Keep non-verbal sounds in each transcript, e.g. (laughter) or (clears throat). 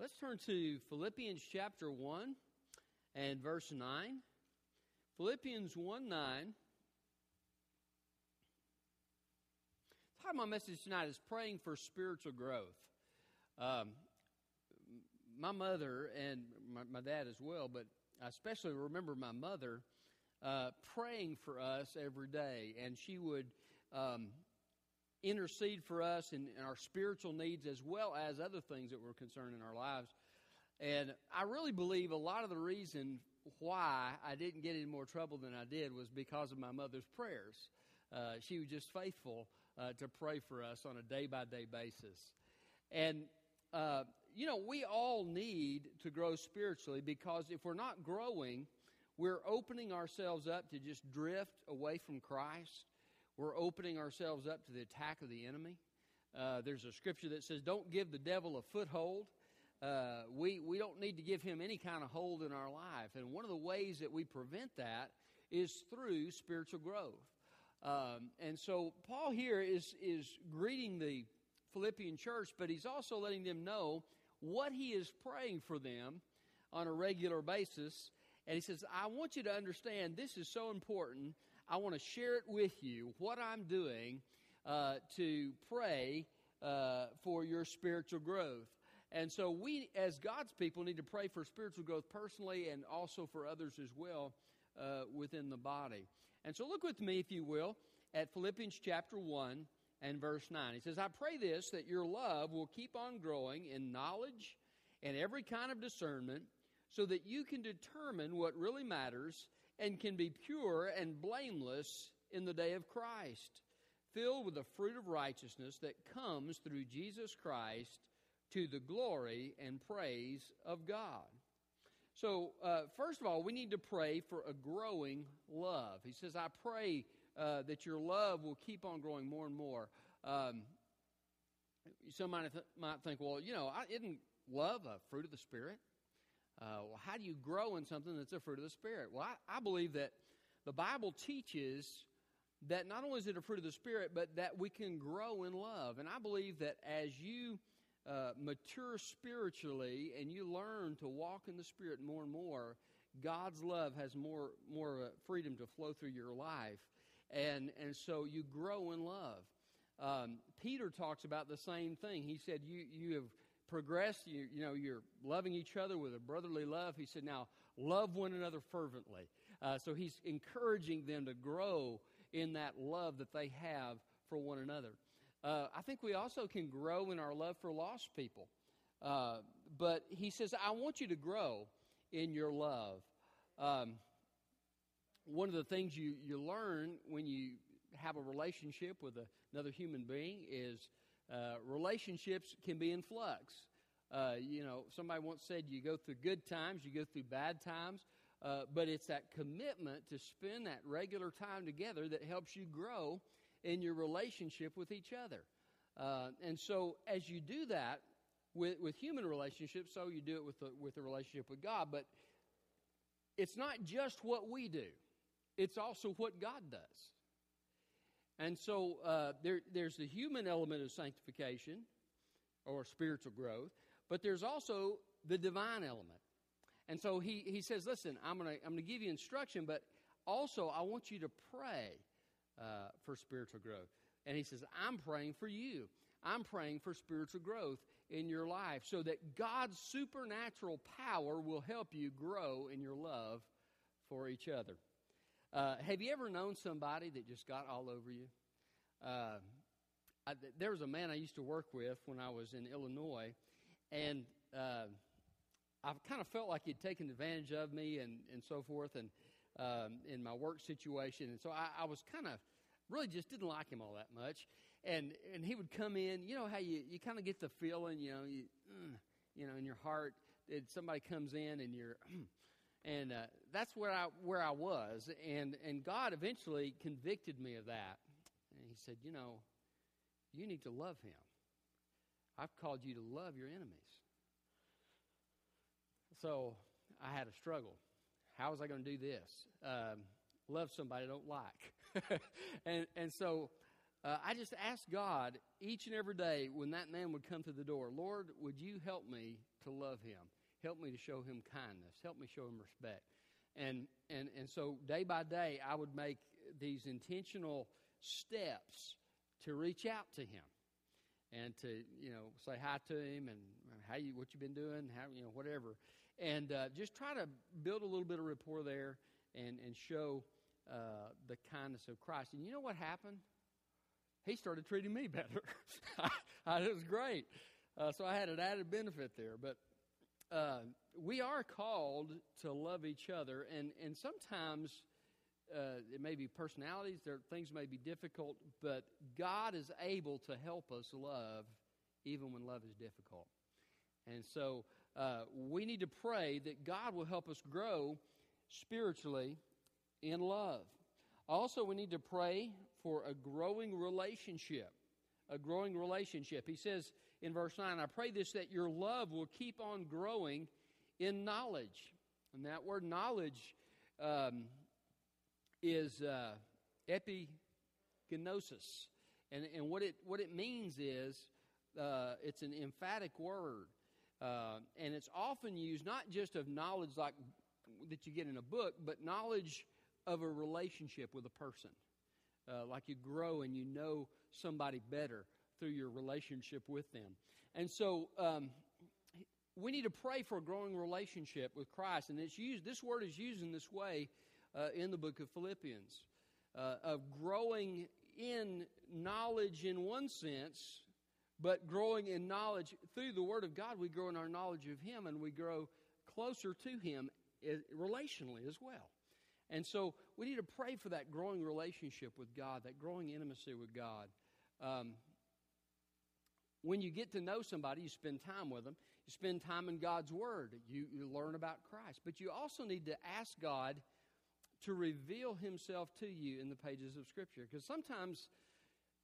Let's turn to Philippians chapter 1 and verse 9. Philippians 1 9. Part of my message tonight is praying for spiritual growth. Um, my mother and my, my, dad as well, but I especially remember my mother uh, praying for us every day, and she would um, intercede for us in, in, our spiritual needs as well as other things that were concerned in our lives. And I really believe a lot of the reason why I didn't get in more trouble than I did was because of my mother's prayers. Uh, she was just faithful uh, to pray for us on a day by day basis. And, uh, you know, we all need to grow spiritually because if we're not growing, we're opening ourselves up to just drift away from Christ we're opening ourselves up to the attack of the enemy. Uh, there's a scripture that says, Don't give the devil a foothold. Uh, we, we don't need to give him any kind of hold in our life. And one of the ways that we prevent that is through spiritual growth. Um, and so Paul here is, is greeting the Philippian church, but he's also letting them know what he is praying for them on a regular basis. And he says, I want you to understand this is so important. I want to share it with you what I'm doing uh, to pray uh, for your spiritual growth. And so, we, as God's people, need to pray for spiritual growth personally and also for others as well uh, within the body. And so, look with me, if you will, at Philippians chapter 1 and verse 9. He says, I pray this, that your love will keep on growing in knowledge and every kind of discernment, so that you can determine what really matters and can be pure and blameless in the day of Christ, filled with the fruit of righteousness that comes through Jesus Christ to the glory and praise of God. So, uh, first of all, we need to pray for a growing love. He says, I pray uh, that your love will keep on growing more and more. Um, some might, th- might think, well, you know, I, isn't love a fruit of the Spirit? Uh, well, how do you grow in something that's a fruit of the Spirit? Well, I, I believe that the Bible teaches that not only is it a fruit of the Spirit, but that we can grow in love. And I believe that as you uh, mature spiritually and you learn to walk in the Spirit more and more, God's love has more more uh, freedom to flow through your life, and and so you grow in love. Um, Peter talks about the same thing. He said, "You you have progressed. You, you know, you're loving each other with a brotherly love. He said, now love one another fervently. Uh, so he's encouraging them to grow in that love that they have for one another. Uh, I think we also can grow in our love for lost people. Uh, but he says, I want you to grow in your love. Um, one of the things you, you learn when you have a relationship with a, another human being is uh, relationships can be in flux. Uh, you know, somebody once said you go through good times, you go through bad times, uh, but it's that commitment to spend that regular time together that helps you grow in your relationship with each other. Uh, and so, as you do that with, with human relationships, so you do it with the, with the relationship with God. But it's not just what we do, it's also what God does. And so uh, there, there's the human element of sanctification or spiritual growth, but there's also the divine element. And so he, he says, Listen, I'm going to I'm gonna give you instruction, but also I want you to pray uh, for spiritual growth. And he says, I'm praying for you. I'm praying for spiritual growth in your life so that God's supernatural power will help you grow in your love for each other. Uh, have you ever known somebody that just got all over you? Uh, I, there was a man I used to work with when I was in Illinois, and uh, I kind of felt like he'd taken advantage of me and, and so forth, and um, in my work situation. And so I, I was kind of really just didn't like him all that much. And and he would come in, you know how you, you kind of get the feeling, you know, you, you know, in your heart that somebody comes in and you're. (clears throat) and uh, that's where I where I was, and and God eventually convicted me of that, and he said, You know, you need to love him. I've called you to love your enemies. So I had a struggle. How was I going to do this? Um, love somebody I don't like. (laughs) and, and so uh, I just asked God each and every day when that man would come to the door, Lord, would you help me to love him? Help me to show him kindness. Help me show him respect. And, and, and so day by day, I would make these intentional steps to reach out to him and to, you know, say hi to him and how you, what you've been doing, how, you know, whatever. And uh, just try to build a little bit of rapport there and, and show uh, the kindness of Christ. And you know what happened? He started treating me better. (laughs) it was great. Uh, so I had an added benefit there. But uh, we are called to love each other, and, and sometimes uh, it may be personalities, there, things may be difficult, but God is able to help us love even when love is difficult. And so uh, we need to pray that God will help us grow spiritually in love. Also, we need to pray for a growing relationship. A growing relationship. He says in verse 9, I pray this that your love will keep on growing in knowledge. And that word knowledge um, is uh, epignosis. And, and what, it, what it means is uh, it's an emphatic word. Uh, and it's often used not just of knowledge like that you get in a book, but knowledge of a relationship with a person. Uh, like you grow and you know somebody better through your relationship with them. And so um, we need to pray for a growing relationship with Christ. And it's used, this word is used in this way uh, in the book of Philippians uh, of growing in knowledge in one sense, but growing in knowledge through the Word of God. We grow in our knowledge of Him and we grow closer to Him eh, relationally as well. And so we need to pray for that growing relationship with God, that growing intimacy with God. Um, when you get to know somebody, you spend time with them. You spend time in God's Word. You, you learn about Christ. But you also need to ask God to reveal Himself to you in the pages of Scripture. Because sometimes,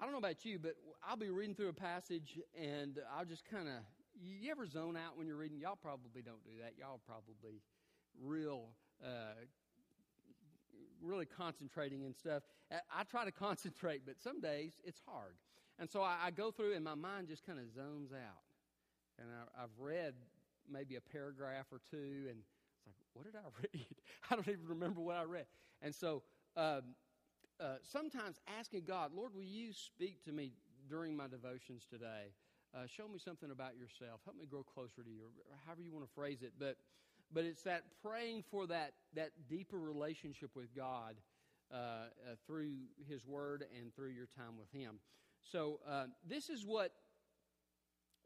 I don't know about you, but I'll be reading through a passage and I'll just kind of, you ever zone out when you're reading? Y'all probably don't do that. Y'all probably real uh, really concentrating and stuff. I try to (laughs) concentrate, but some days it's hard. And so I, I go through and my mind just kind of zones out. And I, I've read maybe a paragraph or two, and it's like, what did I (laughs) read? I don't even remember what I read. And so um, uh, sometimes asking God, Lord, will you speak to me during my devotions today? Uh, show me something about yourself. Help me grow closer to you, or however you want to phrase it. But but it's that praying for that, that deeper relationship with God uh, uh, through His Word and through your time with Him. So uh, this is what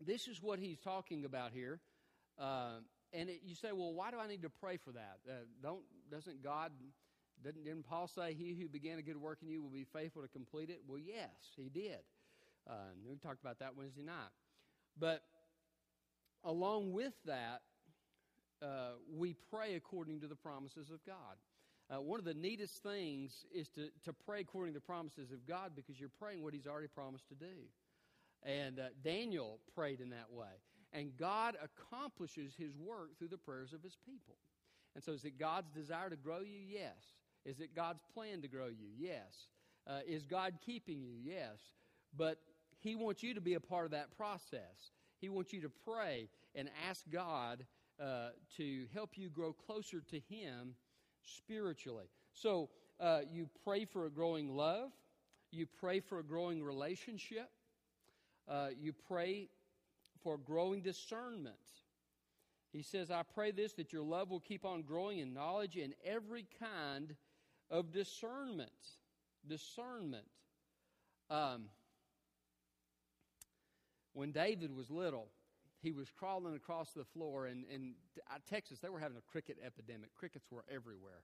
this is what He's talking about here. Uh, and it, you say, well, why do I need to pray for that? Uh, don't doesn't God? Didn't, didn't Paul say, "He who began a good work in you will be faithful to complete it"? Well, yes, he did. Uh, we talked about that Wednesday night. But along with that, uh, we pray according to the promises of God. Uh, one of the neatest things is to, to pray according to the promises of God because you're praying what He's already promised to do. And uh, Daniel prayed in that way. And God accomplishes His work through the prayers of His people. And so, is it God's desire to grow you? Yes. Is it God's plan to grow you? Yes. Uh, is God keeping you? Yes. But He wants you to be a part of that process. He wants you to pray and ask God uh, to help you grow closer to Him spiritually. So uh, you pray for a growing love, you pray for a growing relationship, uh, you pray for growing discernment. He says, I pray this that your love will keep on growing in knowledge and every kind of discernment. Discernment. Um, when David was little, he was crawling across the floor. And in uh, Texas, they were having a cricket epidemic. Crickets were everywhere,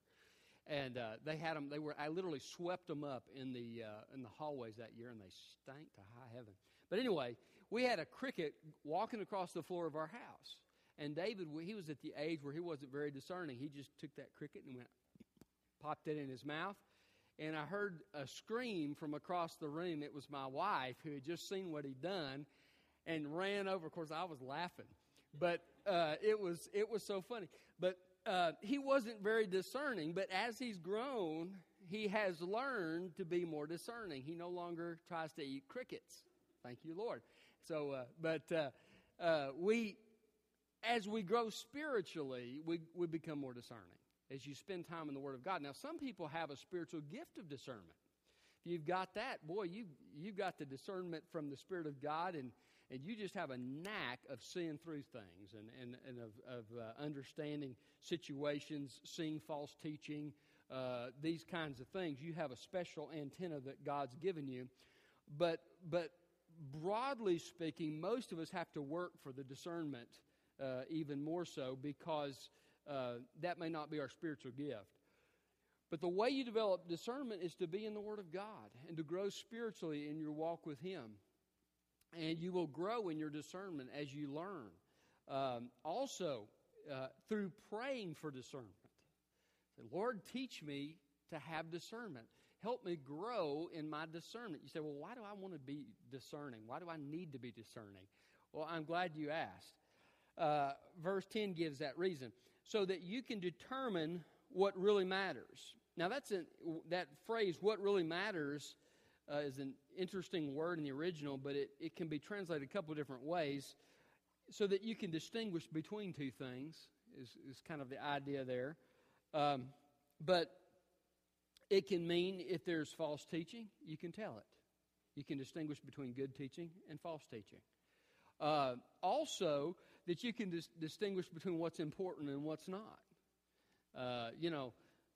and uh, they had them. They were. I literally swept them up in the uh, in the hallways that year, and they stank to high heaven. But anyway, we had a cricket walking across the floor of our house, and David, he was at the age where he wasn't very discerning. He just took that cricket and went, popped it in his mouth. And I heard a scream from across the room. It was my wife who had just seen what he'd done and ran over. Of course, I was laughing, but uh, it was it was so funny. But uh, he wasn't very discerning. But as he's grown, he has learned to be more discerning. He no longer tries to eat crickets. Thank you, Lord. So, uh, but uh, uh, we, as we grow spiritually, we, we become more discerning as you spend time in the Word of God. Now, some people have a spiritual gift of discernment. If you've got that, boy, you you've got the discernment from the Spirit of God, and and you just have a knack of seeing through things and and, and of, of uh, understanding situations, seeing false teaching, uh, these kinds of things. You have a special antenna that God's given you, but but broadly speaking, most of us have to work for the discernment uh, even more so because uh, that may not be our spiritual gift. But the way you develop discernment is to be in the Word of God and to grow spiritually in your walk with Him. And you will grow in your discernment as you learn. Um, also, uh, through praying for discernment. Say, Lord, teach me to have discernment. Help me grow in my discernment. You say, well, why do I want to be discerning? Why do I need to be discerning? Well, I'm glad you asked. Uh, verse 10 gives that reason. So that you can determine what really matters. Now, that's that phrase, what really matters, uh, is an interesting word in the original, but it, it can be translated a couple different ways so that you can distinguish between two things, is, is kind of the idea there. Um, but it can mean if there's false teaching, you can tell it. You can distinguish between good teaching and false teaching. Uh, also, that you can dis- distinguish between what's important and what's not. Uh, you know,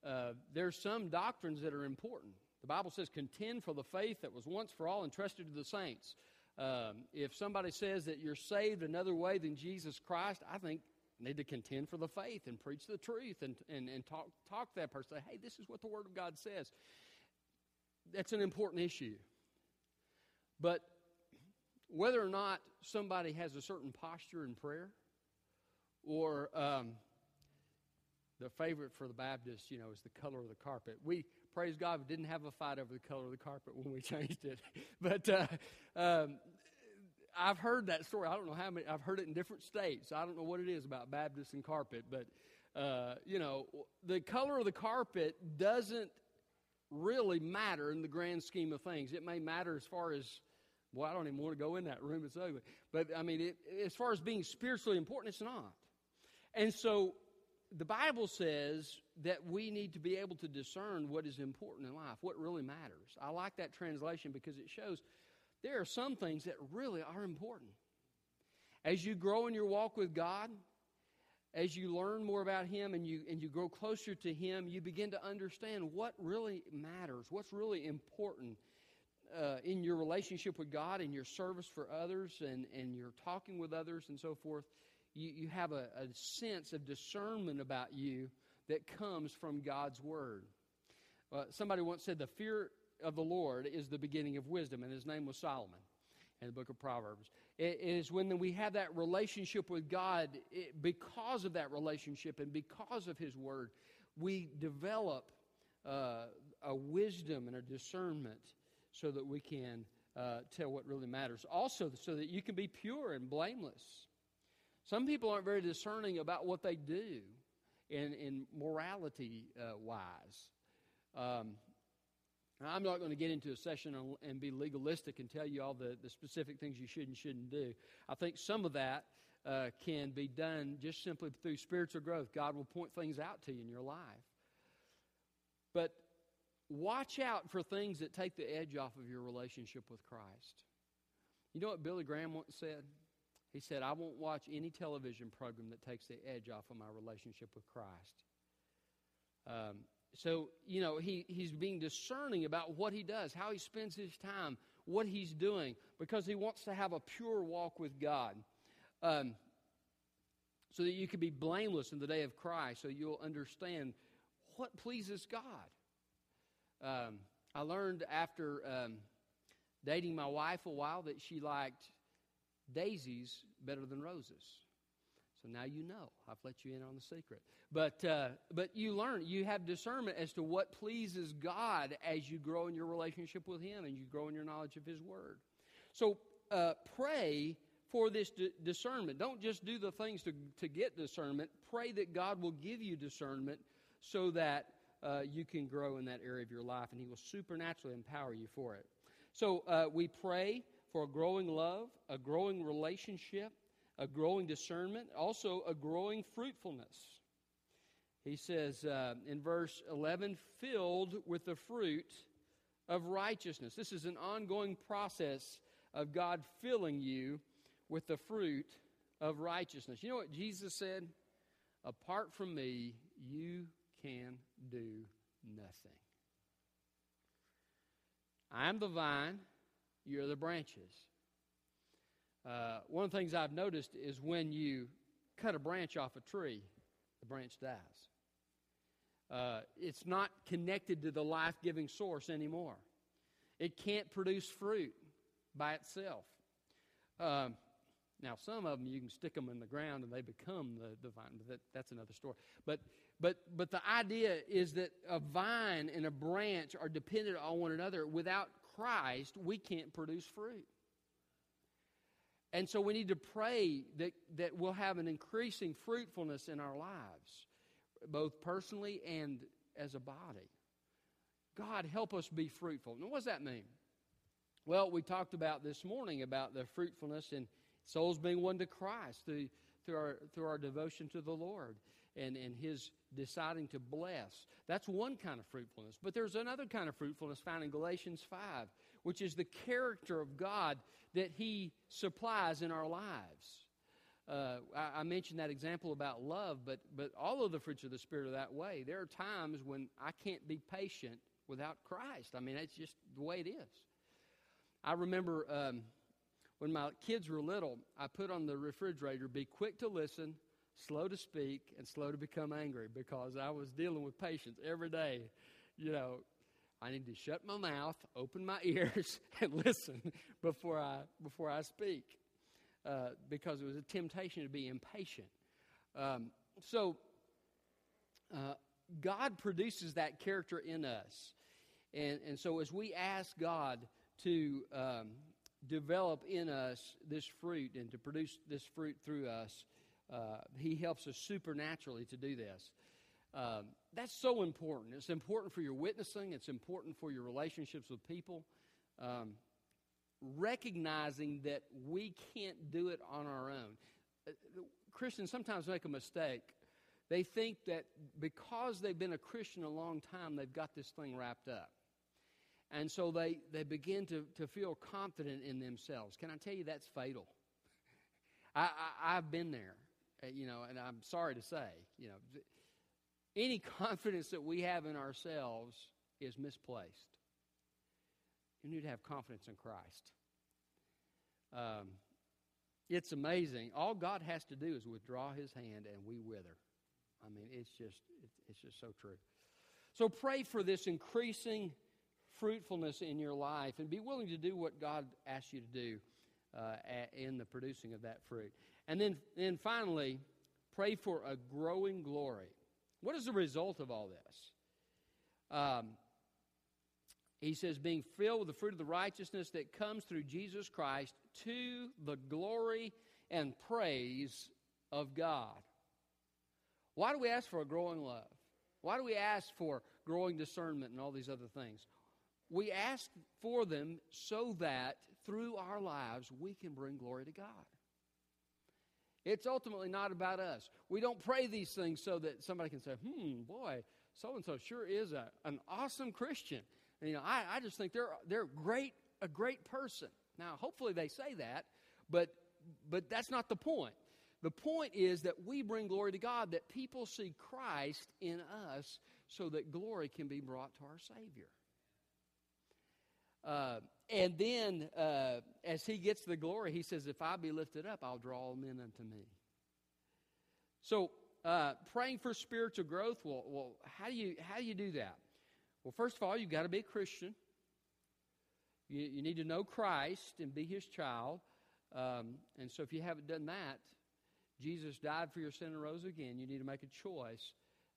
uh, there's some doctrines that are important. The Bible says, contend for the faith that was once for all entrusted to the saints. Um, if somebody says that you're saved another way than Jesus Christ, I think need to contend for the faith and preach the truth and, and, and talk, talk to that person. Say, hey, this is what the Word of God says. That's an important issue. But whether or not somebody has a certain posture in prayer or um, the favorite for the Baptists, you know, is the color of the carpet. We, praise God, we didn't have a fight over the color of the carpet when we (laughs) changed it. but uh, um, I've heard that story. I don't know how many, I've heard it in different states. I don't know what it is about Baptists and carpet, but, uh, you know, the color of the carpet doesn't really matter in the grand scheme of things. It may matter as far as, well, I don't even want to go in that room. It's ugly. But, I mean, it, as far as being spiritually important, it's not. And so the Bible says that we need to be able to discern what is important in life, what really matters. I like that translation because it shows there are some things that really are important. As you grow in your walk with God, as you learn more about Him and you, and you grow closer to Him, you begin to understand what really matters, what's really important uh, in your relationship with God in your service for others and, and your talking with others and so forth you, you have a, a sense of discernment about you that comes from God's Word. Uh, somebody once said, The fear of the Lord is the beginning of wisdom, and his name was Solomon in the book of Proverbs. it, is when we have that relationship with God, it, because of that relationship and because of his Word, we develop uh, a wisdom and a discernment so that we can uh, tell what really matters. Also, so that you can be pure and blameless. Some people aren't very discerning about what they do in, in morality uh, wise. Um, I'm not going to get into a session and be legalistic and tell you all the, the specific things you should and shouldn't do. I think some of that uh, can be done just simply through spiritual growth. God will point things out to you in your life. But watch out for things that take the edge off of your relationship with Christ. You know what Billy Graham once said? He said, I won't watch any television program that takes the edge off of my relationship with Christ. Um, so, you know, he, he's being discerning about what he does, how he spends his time, what he's doing, because he wants to have a pure walk with God. Um, so that you can be blameless in the day of Christ, so you'll understand what pleases God. Um, I learned after um, dating my wife a while that she liked daisies better than roses. So now you know. I've let you in on the secret. But, uh, but you learn, you have discernment as to what pleases God as you grow in your relationship with Him and you grow in your knowledge of His Word. So uh, pray for this d- discernment. Don't just do the things to, to get discernment. Pray that God will give you discernment so that uh, you can grow in that area of your life, and He will supernaturally empower you for it. So uh, we pray for a growing love, a growing relationship, a growing discernment, also a growing fruitfulness. He says uh, in verse 11, filled with the fruit of righteousness. This is an ongoing process of God filling you with the fruit of righteousness. You know what Jesus said? Apart from me, you can do nothing. I'm the vine, you're the branches. Uh, one of the things I've noticed is when you cut a branch off a tree, the branch dies. Uh, it's not connected to the life giving source anymore. It can't produce fruit by itself. Um, now, some of them you can stick them in the ground and they become the, the vine, but that, that's another story. But, but, but the idea is that a vine and a branch are dependent on one another. Without Christ, we can't produce fruit. And so we need to pray that, that we'll have an increasing fruitfulness in our lives, both personally and as a body. God, help us be fruitful. Now, what does that mean? Well, we talked about this morning about the fruitfulness and souls being won to Christ through, through, our, through our devotion to the Lord and, and His deciding to bless. That's one kind of fruitfulness. But there's another kind of fruitfulness found in Galatians 5, which is the character of God that He supplies in our lives. Uh, I, I, mentioned that example about love, but, but all of the fruits of the Spirit are that way. There are times when I can't be patient without Christ. I mean, that's just the way it is. I remember um, when my kids were little, I put on the refrigerator, be quick to listen, slow to speak, and slow to become angry because I was dealing with patience every day. You know, I need to shut my mouth, open my (laughs) ears, and listen before I, before I speak uh, because it was a temptation to be impatient. Um, so, uh, God produces that character in us. And, and so, as we ask God to um, develop in us this fruit and to produce this fruit through us, uh, He helps us supernaturally to do this. Um, that's so important. It's important for your witnessing, it's important for your relationships with people. Um, recognizing that we can't do it on our own. Uh, Christians sometimes make a mistake. They think that because they've been a Christian a long time, they've got this thing wrapped up. And so they, they begin to, to feel confident in themselves. Can I tell you that's fatal? (laughs) I, I, I've been there, you know, and I'm sorry to say, you know, any (laughs) confidence that we have in ourselves is misplaced. You need to have confidence in Christ. Um, it's amazing. All God has to do is withdraw his hand and we wither. I mean, it's just, it's just so true. So pray for this increasing fruitfulness in your life and be willing to do what God asks you to do uh, in the producing of that fruit. And then, then finally, pray for a growing glory. What is the result of all this? Um, he says, being filled with the fruit of the righteousness that comes through Jesus Christ to the glory and praise of God. Why do we ask for a growing love? Why do we ask for growing discernment and all these other things? We ask for them so that through our lives we can bring glory to God. It's ultimately not about us. We don't pray these things so that somebody can say, hmm, boy, so and so sure is a, an awesome Christian. And, you know, I, I just think they're, they're great, a great person. Now, hopefully they say that, but, but that's not the point. The point is that we bring glory to God, that people see Christ in us so that glory can be brought to our Savior. Uh, and then, uh, as he gets the glory, he says, If I be lifted up, I'll draw men unto me. So, uh, praying for spiritual growth, well, well, how, do you, how do you do that? Well, first of all, you've got to be a Christian. You, you need to know Christ and be his child. Um, and so, if you haven't done that, Jesus died for your sin and rose again. You need to make a choice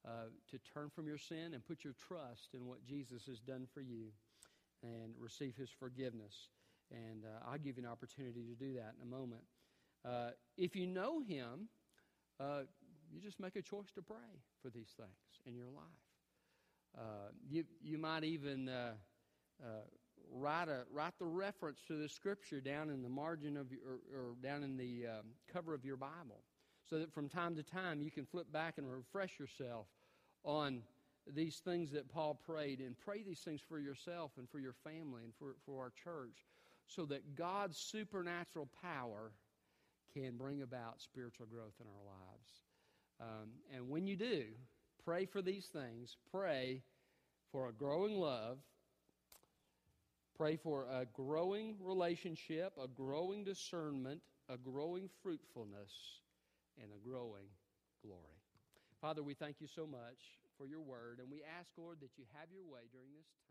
uh, to turn from your sin and put your trust in what Jesus has done for you and receive his forgiveness. And uh, I'll give you an opportunity to do that in a moment. Uh, if you know him, uh, you just make a choice to pray for these things in your life. Uh, you, you might even uh, uh, write, a, write the reference to the scripture down in the margin of your, or, or down in the um, cover of your Bible so that from time to time you can flip back and refresh yourself on these things that Paul prayed and pray these things for yourself and for your family and for, for our church so that God's supernatural power can bring about spiritual growth in our lives. Um, and when you do, pray for these things. Pray for a growing love. Pray for a growing relationship, a growing discernment, a growing fruitfulness, and a growing glory. Father, we thank you so much for your word, and we ask, Lord, that you have your way during this time.